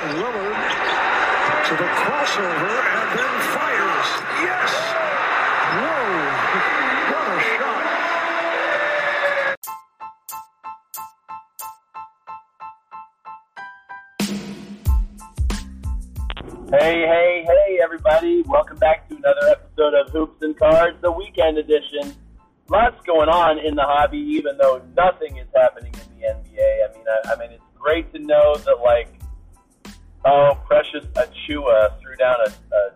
Lillard to the crossover and then fires. Yes! Whoa! What a shot! Hey, hey, hey, everybody. Welcome back to another episode of Hoops and Cards, the weekend edition. Lots going on in the hobby, even though nothing is happening in the NBA. I mean, I, I mean, it's great to know that, like, oh, Precious Achiuwa threw down a, a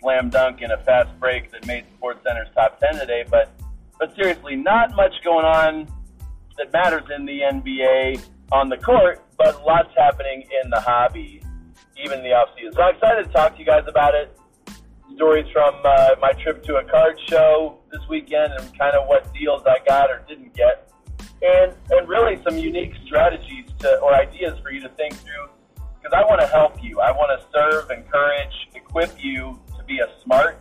slam dunk in a fast break that made SportsCenter's top 10 today, but, but seriously, not much going on that matters in the NBA on the court, but lots happening in the hobby even in the off season. So I'm excited to talk to you guys about it. Stories from uh, my trip to a card show this weekend and kind of what deals I got or didn't get, and and really some unique strategies to or ideas for you to think through. Because I want to help you. I want to serve, encourage, equip you to be a smart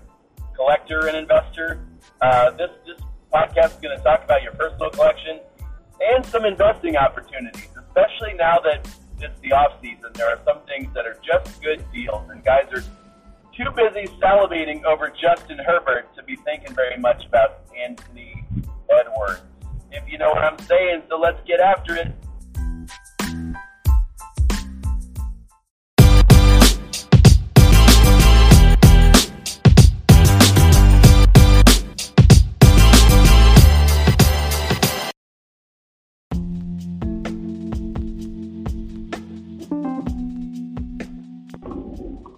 collector and investor. Uh, this this podcast is going to talk about your personal collection and some investing opportunities, especially now that it's the off season. There are some things that are just good deals, and guys are too busy salivating over Justin Herbert to be thinking very much about Anthony Edwards. If you know what I'm saying, so let's get after it.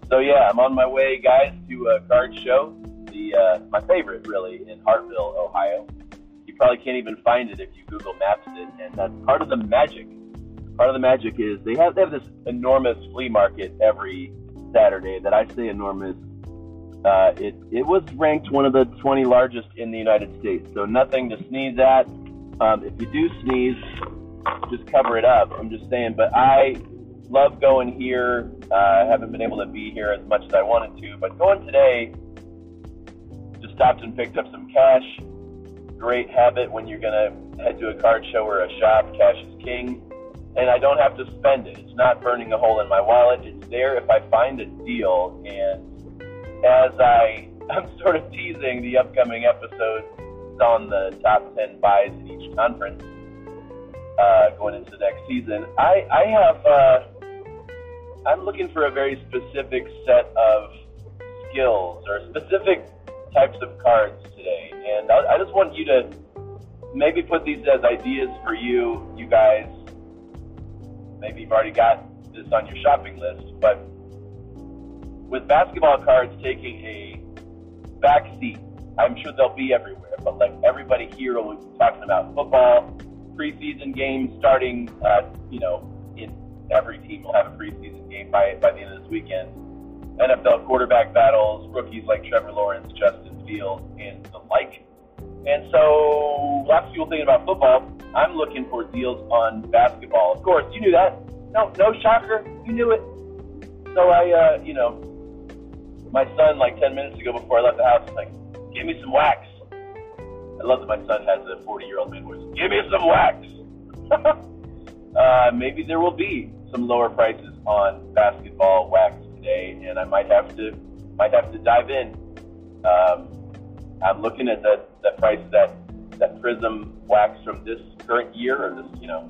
So yeah, I'm on my way, guys, to a card show. The uh, my favorite, really, in Hartville, Ohio. You probably can't even find it if you Google Maps it, and that's part of the magic. Part of the magic is they have they have this enormous flea market every Saturday. That I say enormous. Uh, it it was ranked one of the 20 largest in the United States. So nothing to sneeze at. Um, if you do sneeze, just cover it up. I'm just saying. But I love going here. Uh, I haven't been able to be here as much as I wanted to, but going today, just stopped and picked up some cash. Great habit when you're gonna head to a card show or a shop. Cash is king, and I don't have to spend it. It's not burning a hole in my wallet. It's there if I find a deal. And as I, I'm sort of teasing the upcoming episodes on the top 10 buys in each conference uh, going into the next season. I, I have. Uh, I'm looking for a very specific set of skills or specific types of cards today, and I, I just want you to maybe put these as ideas for you, you guys. Maybe you've already got this on your shopping list, but with basketball cards taking a back seat, I'm sure they'll be everywhere. But like everybody here will be talking about football, preseason games starting, uh, you know, every team will have a preseason game by by the end of this weekend. NFL quarterback battles, rookies like Trevor Lawrence, Justin Fields, and the like. And so, lots of people thinking about football. I'm looking for deals on basketball. Of course, you knew that. No, no shocker, you knew it. So I, uh, you know, my son like 10 minutes ago before I left the house was like, "Give me some wax." I love that my son has a 40 year old man voice. Give me some wax. uh, maybe there will be some lower prices on basketball wax today, and I might have to might have to dive in. Um, I'm looking at the the price that that Prizm wax from this current year, or this you know.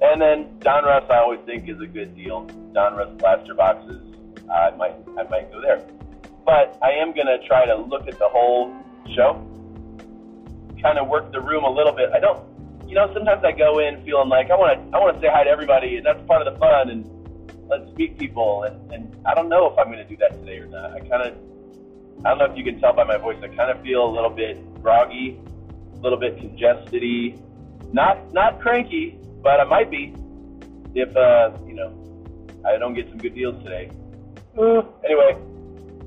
And then Donruss, I always think is a good deal. Donruss plaster boxes, I might I might go there. But I am gonna try to look at the whole show, kind of work the room a little bit. I don't, you know, sometimes I go in feeling like I want to, I want to say hi to everybody, and that's part of the fun, and let's meet people. And, and I don't know if I'm going to do that today or not. I kind of, I don't know if you can tell by my voice. I kind of feel a little bit groggy, a little bit congested Not, not cranky, but I might be if, uh, you know, I don't get some good deals today. Uh, anyway,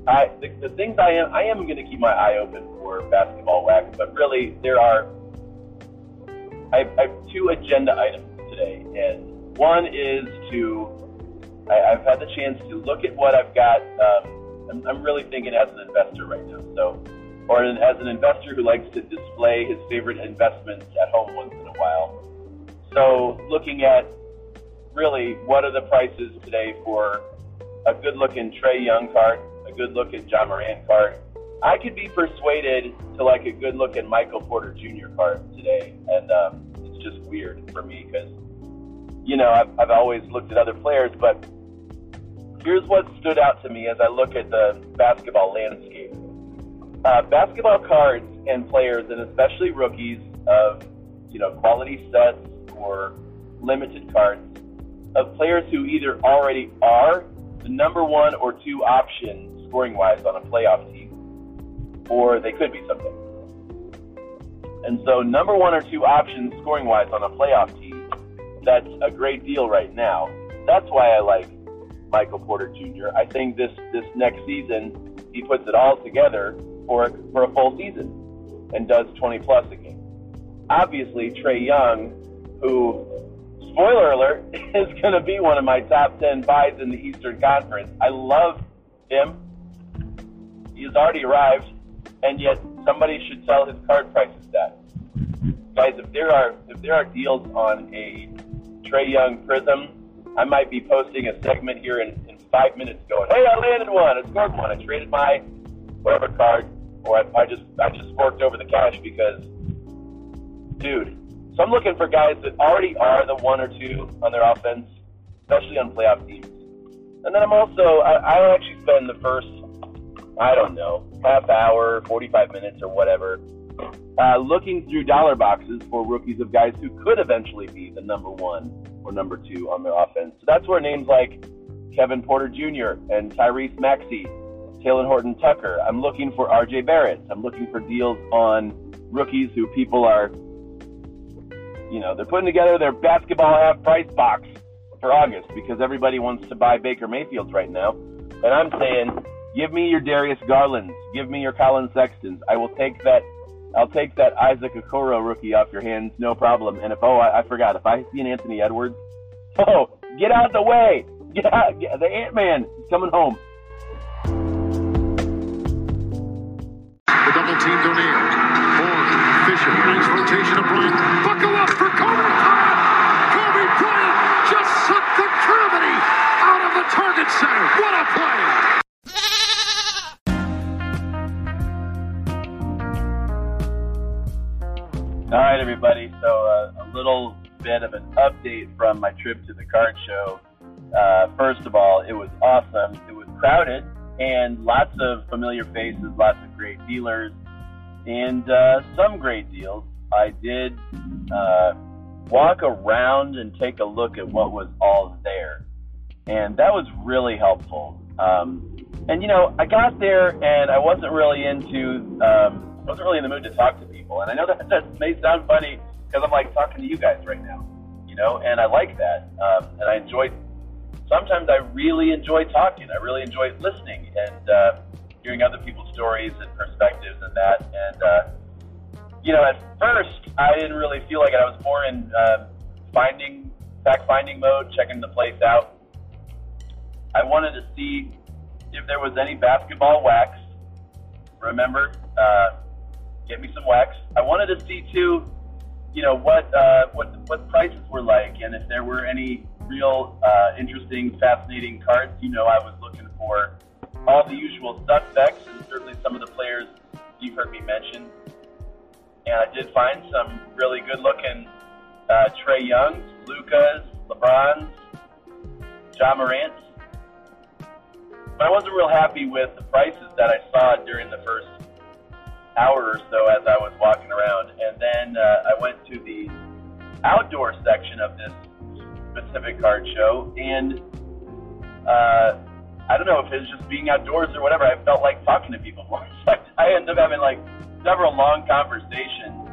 I, the, the things I am, I am going to keep my eye open for basketball wax, but really there are, I have, I have two agenda items today, and one is to, I, I've had the chance to look at what I've got. Um, I'm, I'm really thinking as an investor right now, so, or an, as an investor who likes to display his favorite investments at home once in a while. So looking at really, what are the prices today for a good-looking Trae Young card, a good-looking Ja Morant card? I could be persuaded to like a good-looking Michael Porter Jr. card today, and um, it's just weird for me because, you know, I've, I've always looked at other players, but here's what stood out to me as I look at the basketball landscape. Uh, basketball cards and players, and especially rookies of you know quality sets or limited cards of players who either already are the number one or two option scoring wise on a playoff team, or they could be something. And so, number one or two options scoring wise on a playoff team, that's a great deal right now. That's why I like Michael Porter Jr. I think this this next season he puts it all together for for a full season and does 20 plus a game. Obviously, Trae Young, who spoiler alert is going to be one of my top 10 buys in the Eastern Conference. I love him. He's already arrived, and yet somebody should tell his card prices that. Guys, if there are if there are deals on a Trae Young Prizm I might be posting a segment here in, in five minutes going, hey, I landed one, I scored one, I traded my whatever card, or I, I just I just forked over the cash because, dude. So I'm looking for guys that already are the one or two on their offense, especially on playoff teams. And then I'm also I, I actually spend the first I don't know half hour, 45 minutes, or whatever, uh, looking through dollar boxes for rookies of guys who could eventually be the number one or number two on the offense. So that's where names like Kevin Porter Jr. and Tyrese Maxey, Talen Horton Tucker. I'm looking for RJ Barrett. I'm looking for deals on rookies who people are, you know, they're putting together their basketball half price box for August because everybody wants to buy Baker Mayfields right now. And I'm saying, give me your Darius Garlands, give me your Collin Sextons. I will take that I'll take that Isaac Okoro rookie off your hands, no problem. And if oh, I, I forgot, if I see an Anthony Edwards, oh, get out the way! Get out! Get, the Ant Man coming home. The double team O'Neal. Bourne, Fisher, nice rotation of Bryant. Buckle up for Kobe Bryant! Kobe Bryant just sucked the gravity out of the target center. What a play! All right, everybody. So uh, a little bit of an update from my trip to the card show. Uh, first of all, it was awesome. It was crowded and lots of familiar faces, lots of great dealers, and uh, some great deals. I did uh, walk around and take a look at what was all there, and that was really helpful. Um, and you know, I got there and I wasn't really into, um, wasn't really in the mood to talk to people. And I know that that may sound funny because I'm like talking to you guys right now, you know, and I like that. Um, and I enjoy, sometimes I really enjoy talking. I really enjoy listening and uh, hearing other people's stories and perspectives and that. And, uh, you know, at first, I didn't really feel like it. I was more in uh, finding, fact finding mode, checking the place out. I wanted to see if there was any basketball wax. Remember, uh, get me some wax. I wanted to see too, you know, what uh, what what prices were like, and if there were any real uh, interesting, fascinating cards. You know, I was looking for all the usual suspects, and certainly some of the players you've heard me mention. And I did find some really good-looking uh, Trae Youngs, Lukas, LeBrons, Ja Morant. But I wasn't real happy with the prices that I saw during the first hour or so as I was walking around. And then uh, I went to the outdoor section of this specific card show, and uh, I don't know if it was just being outdoors or whatever. I felt like talking to people more. So I ended up having like several long conversations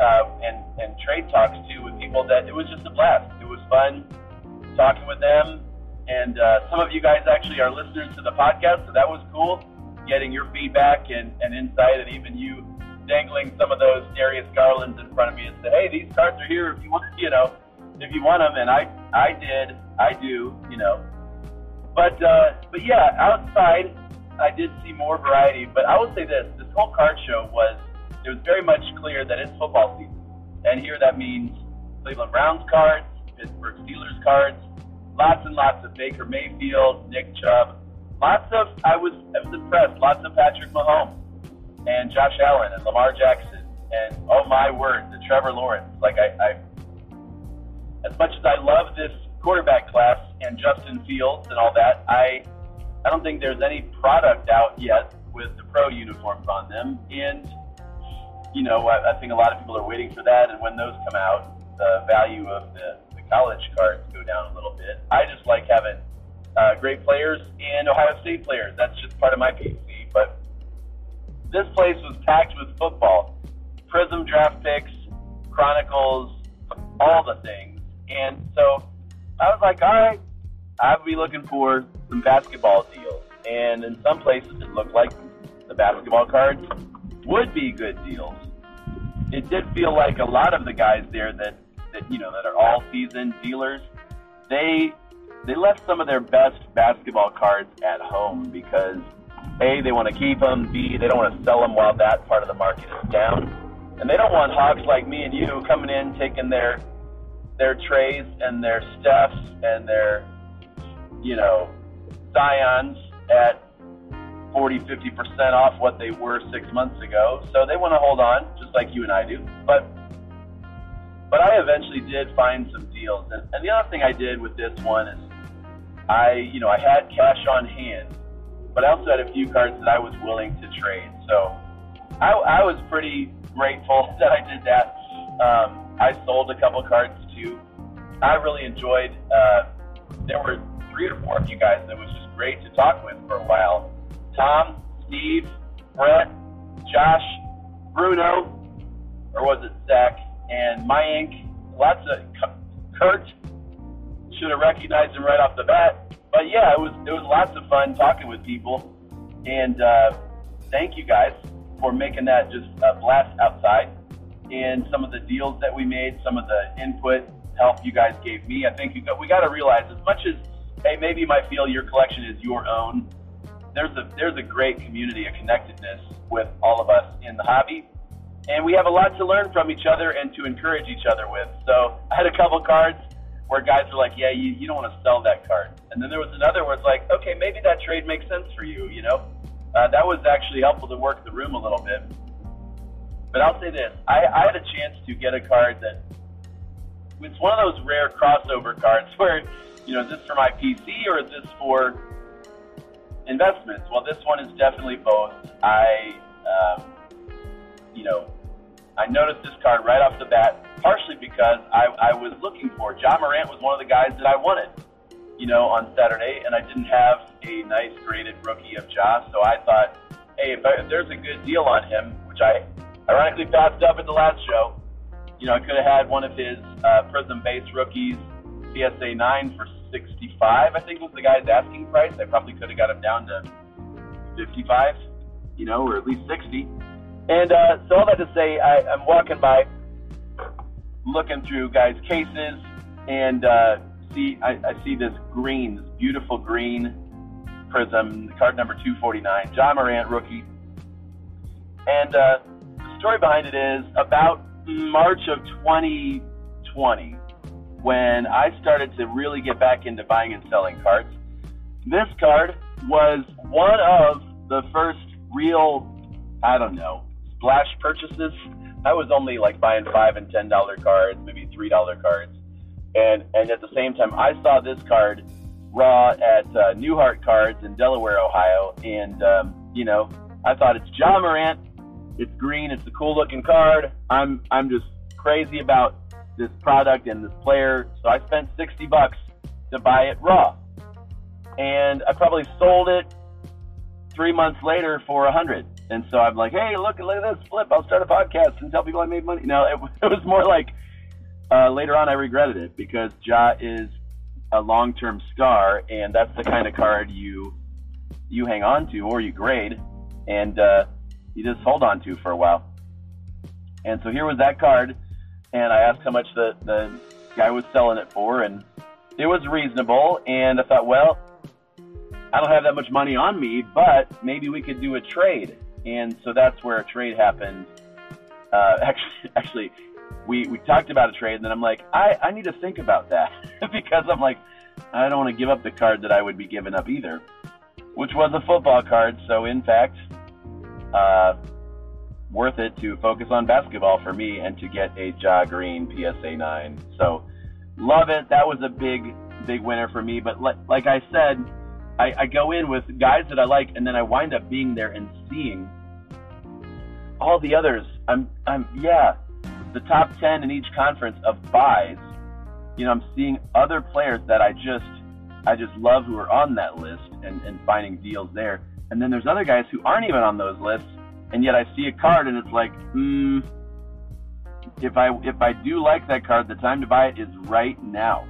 uh, and and trade talks too with people that it was just a blast. It was fun talking with them, and uh, some of you guys actually are listeners to the podcast, so that was cool getting your feedback and, and insight, and even you dangling some of those Darius Garlands in front of me and said, "Hey, these cards are here if you want, you know, if you want them." And I, I did, I do, you know. But, uh, but yeah, outside, I did see more variety. But I will say this: this whole card show was, it was very much clear that it's football season, and here that means Cleveland Browns cards, Pittsburgh Steelers cards, lots and lots of Baker Mayfield, Nick Chubb, lots of I was I was impressed. Lots of Patrick Mahomes and Josh Allen and Lamar Jackson and oh my word, the Trevor Lawrence. Like I, I as much as I love this quarterback class and Justin Fields and all that, I I don't think there's any product out yet with the pro uniforms on them. And you know, I, I think a lot of people are waiting for that. And when those come out, the value of the, the college cards go down a little bit. I just like having uh, great players and Ohio State players. That's just part of my PC. But this place was packed with football, Prizm draft picks, Chronicles, all the things. And so I was like, all right, I'll be looking for some basketball deals. And in some places, it looked like the basketball cards would be good deals. It did feel like a lot of the guys there that, that you know that are all season dealers, they they left some of their best basketball cards at home because a they want to keep them, b they don't want to sell them while that part of the market is down, and they don't want hogs like me and you coming in taking their their trays and their stuffs and their you know Zions at 40, 50% off what they were six months ago. So they want to hold on, just like you and I do. But but I eventually did find some deals. And, and the other thing I did with this one is I, you know, I had cash on hand, but I also had a few cards that I was willing to trade. So I, I was pretty grateful that I did that. Um, I sold a couple cards too. I really enjoyed. Uh, there were three or four of you guys that was just great to talk with for a while. Tom, Steve, Brett, Josh, Bruno, or was it Zach, and my ink. Lots of Kurt. Should have recognized him right off the bat. But yeah, it was it was lots of fun talking with people, and uh, thank you guys for making that just a blast outside. And some of the deals that we made, some of the input help you guys gave me. I think you got, we got to realize as much as hey, maybe you might feel your collection is your own there's a there's a great community of connectedness with all of us in the hobby, and we have a lot to learn from each other and to encourage each other with. So I had a couple cards where guys were like, "Yeah, you, you don't want to sell that card," and then there was another where it's like, "Okay, maybe that trade makes sense for you." You know, uh, that was actually helpful to work the room a little bit. But I'll say this: I, I had a chance to get a card that it's one of those rare crossover cards where, you know, is this for my PC or is this for investments. Well, this one is definitely both. I, um, you know, I noticed this card right off the bat, partially because I, I was looking for Ja Morant was one of the guys that I wanted, you know, on Saturday, and I didn't have a nice graded rookie of Ja, so I thought, hey, if, I, if there's a good deal on him, which I ironically passed up at the last show, you know, I could have had one of his uh, Prizm base rookies, PSA 9 for 65, I think was the guy's asking price. I probably could have got him down to 55, you know, or at least 60. And uh, so all that to say, I, I'm walking by, looking through guys' cases, and uh, see I, I see this green, this beautiful green prizm, card number 249, Ja Morant rookie. And uh, the story behind it is about March of 2020 when I started to really get back into buying and selling cards. This card was one of the first real, I don't know, splash purchases. I was only like buying five and ten dollar cards, maybe three dollar cards, and and at the same time, I saw this card raw at uh, Newhart Cards in Delaware, Ohio, and um, you know, I thought it's Ja Morant. It's green. It's a cool looking card. I'm I'm just crazy about this product and this player. So I spent 60 bucks to buy it raw. And I probably sold it three months later for a hundred. And so I'm like, hey, look, look at this flip. I'll start a podcast and tell people I made money. No, it, it was more like uh, later on I regretted it because Ja is a long-term star, and that's the kind of card you you hang on to or you grade, and uh, you just hold on to for a while. And so here was that card and I asked how much the, the guy was selling it for, and it was reasonable. And I thought, well, I don't have that much money on me, but maybe we could do a trade. And so that's where a trade happened. Uh, actually, actually, we, we talked about a trade, and then I'm like, I, I need to think about that because I'm like, I don't want to give up the card that I would be giving up either, which was a football card. So in fact, uh, worth it to focus on basketball for me and to get a Ja Green PSA 9. So love it. That was a big, big winner for me. But like, like I said, I, I go in with guys that I like, and then I wind up being there and seeing all the others. I'm, I'm, yeah, the top 10 in each conference of buys. You know, I'm seeing other players that I just, I just love who are on that list and, and finding deals there. And then there's other guys who aren't even on those lists and yet I see a card and it's like, hmm, if I if I do like that card, the time to buy it is right now.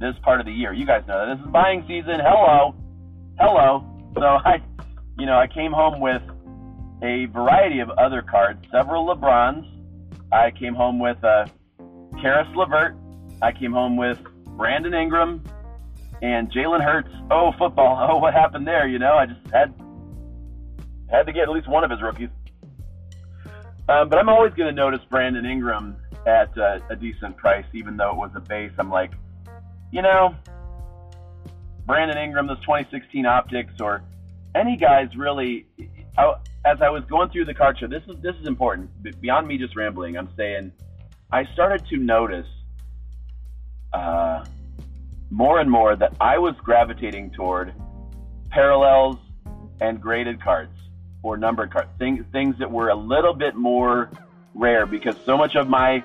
This part of the year. You guys know that this is buying season. Hello. Hello. So I you know, I came home with a variety of other cards, several LeBrons. I came home with uh Caris LeVert. I came home with Brandon Ingram and Jalen Hurts. Oh, football. Oh, what happened there? You know, I just had had to get at least one of his rookies. Um, but I'm always going to notice Brandon Ingram at uh, a decent price, even though it was a base. I'm like, you know, Brandon Ingram, those 2016 optics, or any guys really. I, as I was going through the card show, this is this is important. Beyond me just rambling, I'm saying I started to notice uh, more and more that I was gravitating toward parallels and graded cards or numbered cards, things things that were a little bit more rare because so much of my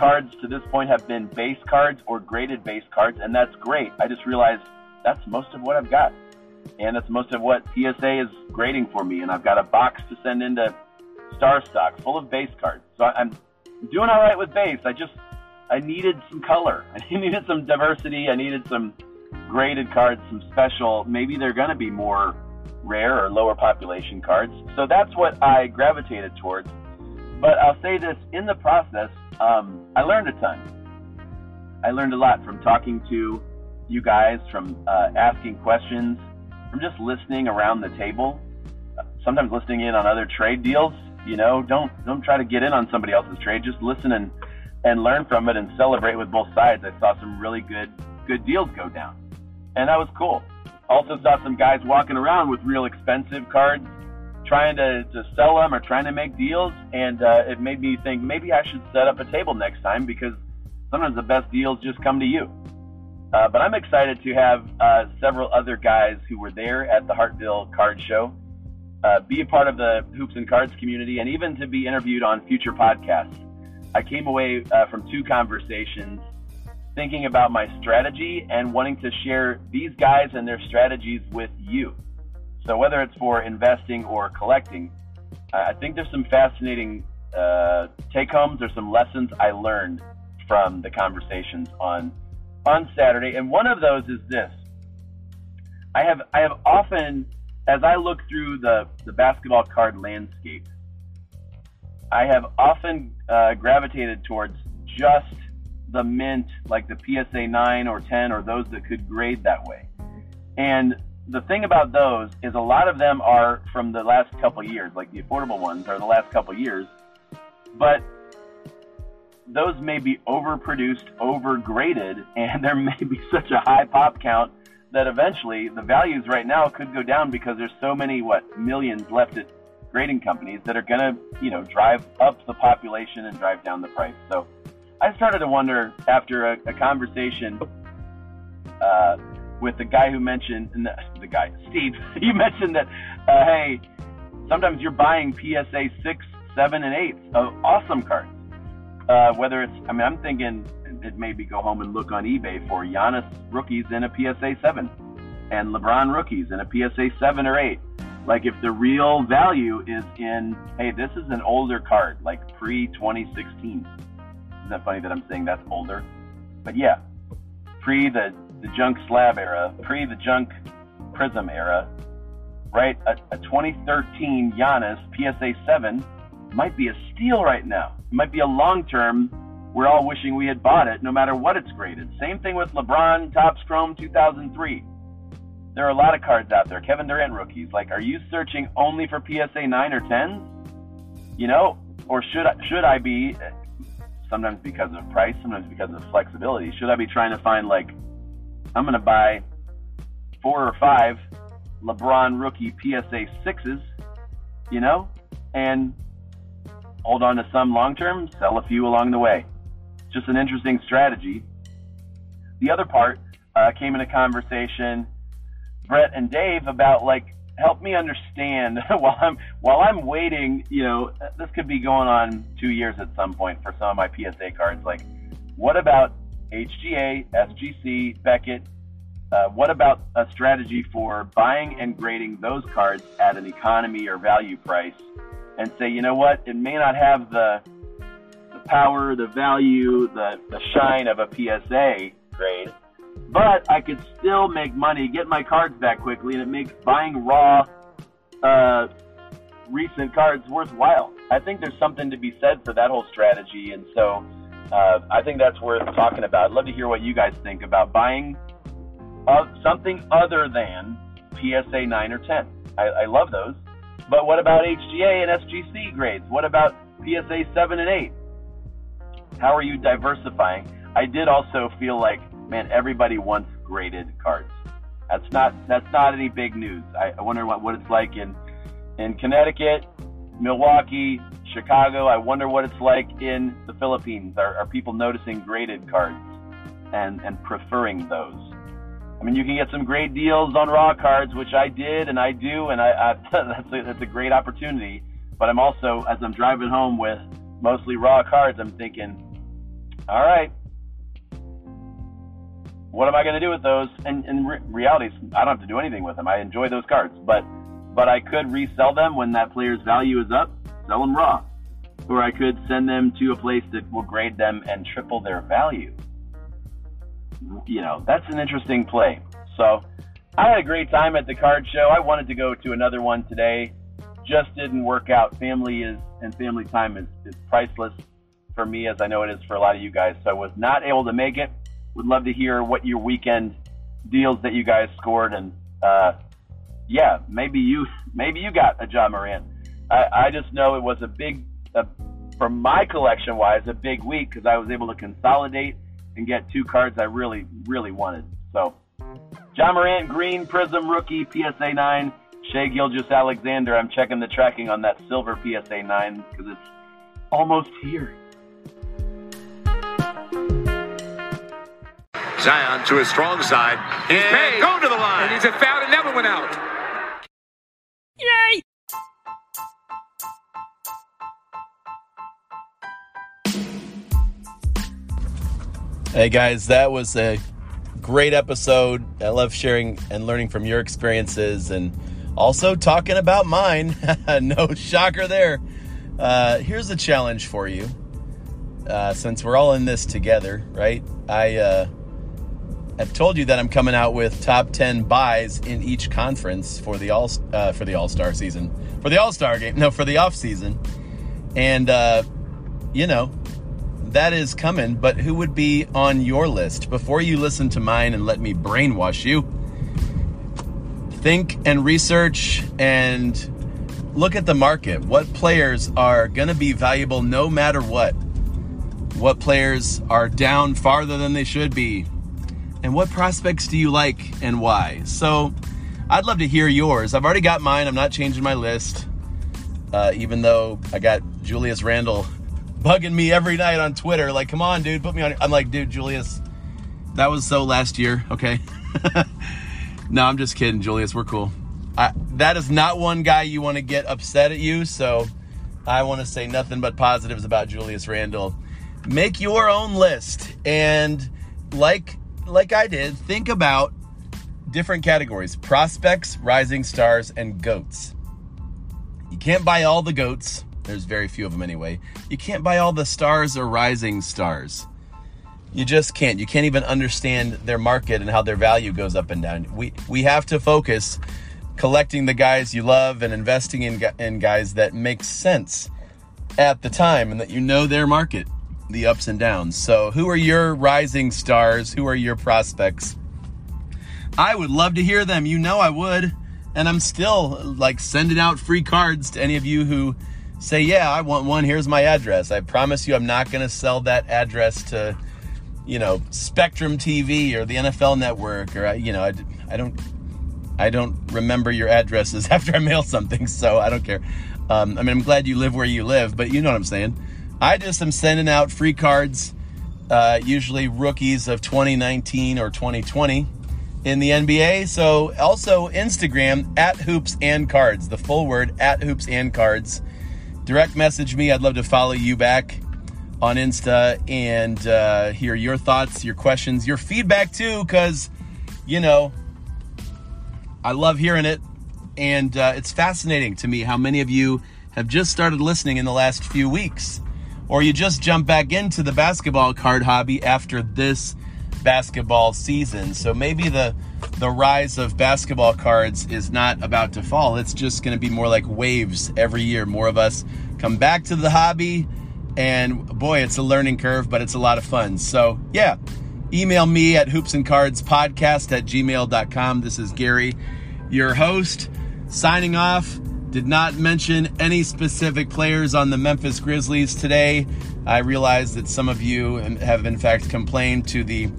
cards to this point have been base cards or graded base cards, and that's great. I just realized that's most of what I've got, and that's most of what PSA is grading for me. And I've got a box to send into Star Stock full of base cards, so I'm doing all right with base. I just I needed some color. I needed some diversity. I needed some graded cards, some special. Maybe they're going to be more rare or lower population cards. So that's what I gravitated towards. But I'll say this in the process, um, I learned a ton. I learned a lot from talking to you guys, from uh, asking questions, from just listening around the table. Sometimes listening in on other trade deals. You know, don't don't try to get in on somebody else's trade. Just listen and and learn from it and celebrate with both sides. I saw some really good good deals go down, and that was cool. Also saw some guys walking around with real expensive cards, trying to, to sell them or trying to make deals, and uh, it made me think maybe I should set up a table next time because sometimes the best deals just come to you. Uh, but I'm excited to have uh, several other guys who were there at the Hartville Card Show uh, be a part of the Hoops and Cards community and even to be interviewed on future podcasts. I came away uh, from two conversations thinking about my strategy and wanting to share these guys and their strategies with you. So whether it's for investing or collecting, I think there's some fascinating uh, take homes or some lessons I learned from the conversations on on Saturday. And one of those is this: I have I have often, as I look through the the basketball card landscape, I have often uh, gravitated towards just the mint, like the PSA 9 or 10, or those that could grade that way. And the thing about those is a lot of them are from the last couple years, like the affordable ones are the last couple years, but those may be overproduced, overgraded, and there may be such a high pop count that eventually the values right now could go down because there's so many what millions left at grading companies that are going to you know drive up the population and drive down the price. So I started to wonder after a, a conversation uh, with the guy who mentioned the, the guy Steve. you mentioned that uh, hey, sometimes you're buying PSA six, seven, and eight of awesome cards. Uh, whether it's, I mean, I'm thinking it maybe go home and look on eBay for Giannis rookies in a PSA seven, and LeBron rookies in a PSA seven or eight. Like if the real value is in, hey, this is an older card, like pre 2016 isn't that funny that I'm saying that's older? But yeah, pre the, the junk slab era, pre the junk prizm era, right? A, a 2013 Giannis PSA 7 might be a steal right now. It might be a long term. We're all wishing we had bought it, no matter what it's graded. Same thing with LeBron Topps Chrome 2003. There are a lot of cards out there. Kevin Durant rookies. Like, are you searching only for PSA 9 or 10s? You know, or should I, should I be sometimes because of price, sometimes because of flexibility. Should I be trying to find like I'm going to buy four or five LeBron rookie PSA sixes, you know, and hold on to some long term, sell a few along the way. Just an interesting strategy. The other part uh, came in a conversation, Brett and Dave, about like help me understand while I'm while I'm waiting. You know, this could be going on two years at some point for some of my PSA cards. Like, what about HGA, SGC, Beckett? Uh, what about a strategy for buying and grading those cards at an economy or value price, and say, you know what, it may not have the the power, the value, the the shine of a PSA grade, but I could still make money, get my cards back quickly, and it makes buying raw uh, recent cards worthwhile. I think there's something to be said for that whole strategy, and so uh, I think that's worth talking about. I'd love to hear what you guys think about buying uh, something other than PSA 9 or 10. I, I love those. But what about HGA and SGC grades? What about PSA 7 and 8? How are you diversifying? I did also feel like, man, everybody wants graded cards. That's not that's not any big news. I, I wonder what, what it's like in in Connecticut, Milwaukee, Chicago. I wonder what it's like in the Philippines. Are, are people noticing graded cards and and preferring those? I mean, you can get some great deals on raw cards, which I did and I do, and I, I that's a, that's a great opportunity. But I'm also, as I'm driving home with mostly raw cards, I'm thinking, all right, what am I going to do with those? And in re- reality, I don't have to do anything with them. I enjoy those cards, but but I could resell them when that player's value is up, sell them raw, or I could send them to a place that will grade them and triple their value. You know, that's an interesting play. So I had a great time at the card show. I wanted to go to another one today, just didn't work out. Family is and family time is, is priceless for me, as I know it is for a lot of you guys. So I was not able to make it. Would love to hear what your weekend deals that you guys scored, and uh, yeah, maybe you maybe you got a Ja Morant. I, I just know it was a big, uh, for my collection wise, a big week because I was able to consolidate and get two cards I really really wanted. So, Ja Morant, Green Prizm Rookie PSA 9, Shai Gilgeous-Alexander. I'm checking the tracking on that silver PSA 9 because it's almost here. Zion to his strong side. And paid. go to the line. And he's a foul that never went out. Hey guys, that was a great episode. I love sharing and learning from your experiences and also talking about mine. no shocker there. Uh, here's a challenge for you. Uh, since we're all in this together, right? I uh, have told you that I'm coming out with top 10 buys in each conference for the all uh, for the All Star season, for the All Star game, no, for the off season, and uh, you know that is coming. But who would be on your list before you listen to mine and let me brainwash you? Think and research and look at the market. What players are going to be valuable no matter what? What players are down farther than they should be? And what prospects do you like and why? So I'd love to hear yours. I've already got mine. I'm not changing my list. Uh, even though I got Julius Randle bugging me every night on Twitter, like, come on, dude, put me on. I'm like, dude, Julius, that was so last year, okay? no, I'm just kidding, Julius. We're cool. I, that is not one guy you want to get upset at you, so I want to say nothing but positives about Julius Randle. Make your own list, and like like I did, think about different categories: prospects, rising stars, and goats. You can't buy all the goats. There's very few of them anyway. You can't buy all the stars or rising stars. You just can't. You can't even understand their market and how their value goes up and down. We we have to focus collecting the guys you love and investing in in guys that make sense at the time and that you know their market, the ups and downs. So, who are your rising stars? Who are your prospects? I would love to hear them. You know I would. And I'm still like sending out free cards to any of you who say, "Yeah, I want one. Here's my address." I promise you I'm not going to sell that address to you know, Spectrum TV or the NFL Network, or you know, I, I don't, I don't remember your addresses after I mail something, so I don't care. Um, I mean, I'm glad you live where you live, but you know what I'm saying. I just am sending out free cards, uh, usually rookies of 2019 or 2020 in the NBA. So also Instagram at hoops and cards, the full word at hoops and cards. Direct message me. I'd love to follow you back on Insta and uh, hear your thoughts, your questions, your feedback too, because you know I love hearing it, and uh, it's fascinating to me how many of you have just started listening in the last few weeks, or you just jump back into the basketball card hobby after this basketball season. So maybe the the rise of basketball cards is not about to fall. It's just going to be more like waves every year. More of us come back to the hobby and boy, it's a learning curve, but it's a lot of fun. So, yeah, email me at hoopsandcardspodcast at gmail.com. This is Gary, your host, signing off. Did not mention any specific players on the Memphis Grizzlies today. I realize that some of you have, in fact, complained to the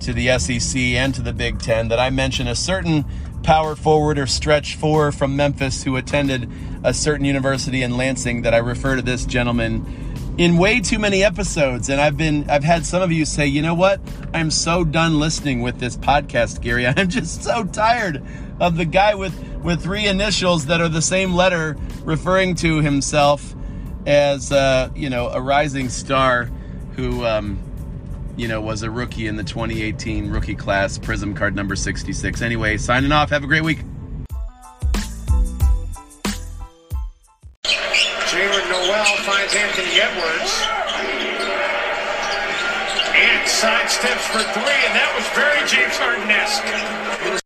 to the SEC and to the Big Ten that I mention a certain power forward or stretch four from Memphis who attended a certain university in Lansing. That I refer to this gentleman in way too many episodes and I've been I've had some of you say, "You know what? I'm so done listening with this podcast, Gary. I'm just so tired of the guy with with three initials that are the same letter referring to himself as uh, you know, a rising star who um, you know, was a rookie in the 2018 rookie class, Prizm card number 66. Anyway, signing off. Have a great week. Jaylen Nowell finds Anthony Edwards. And sidesteps for three, and that was very James Harden-esque.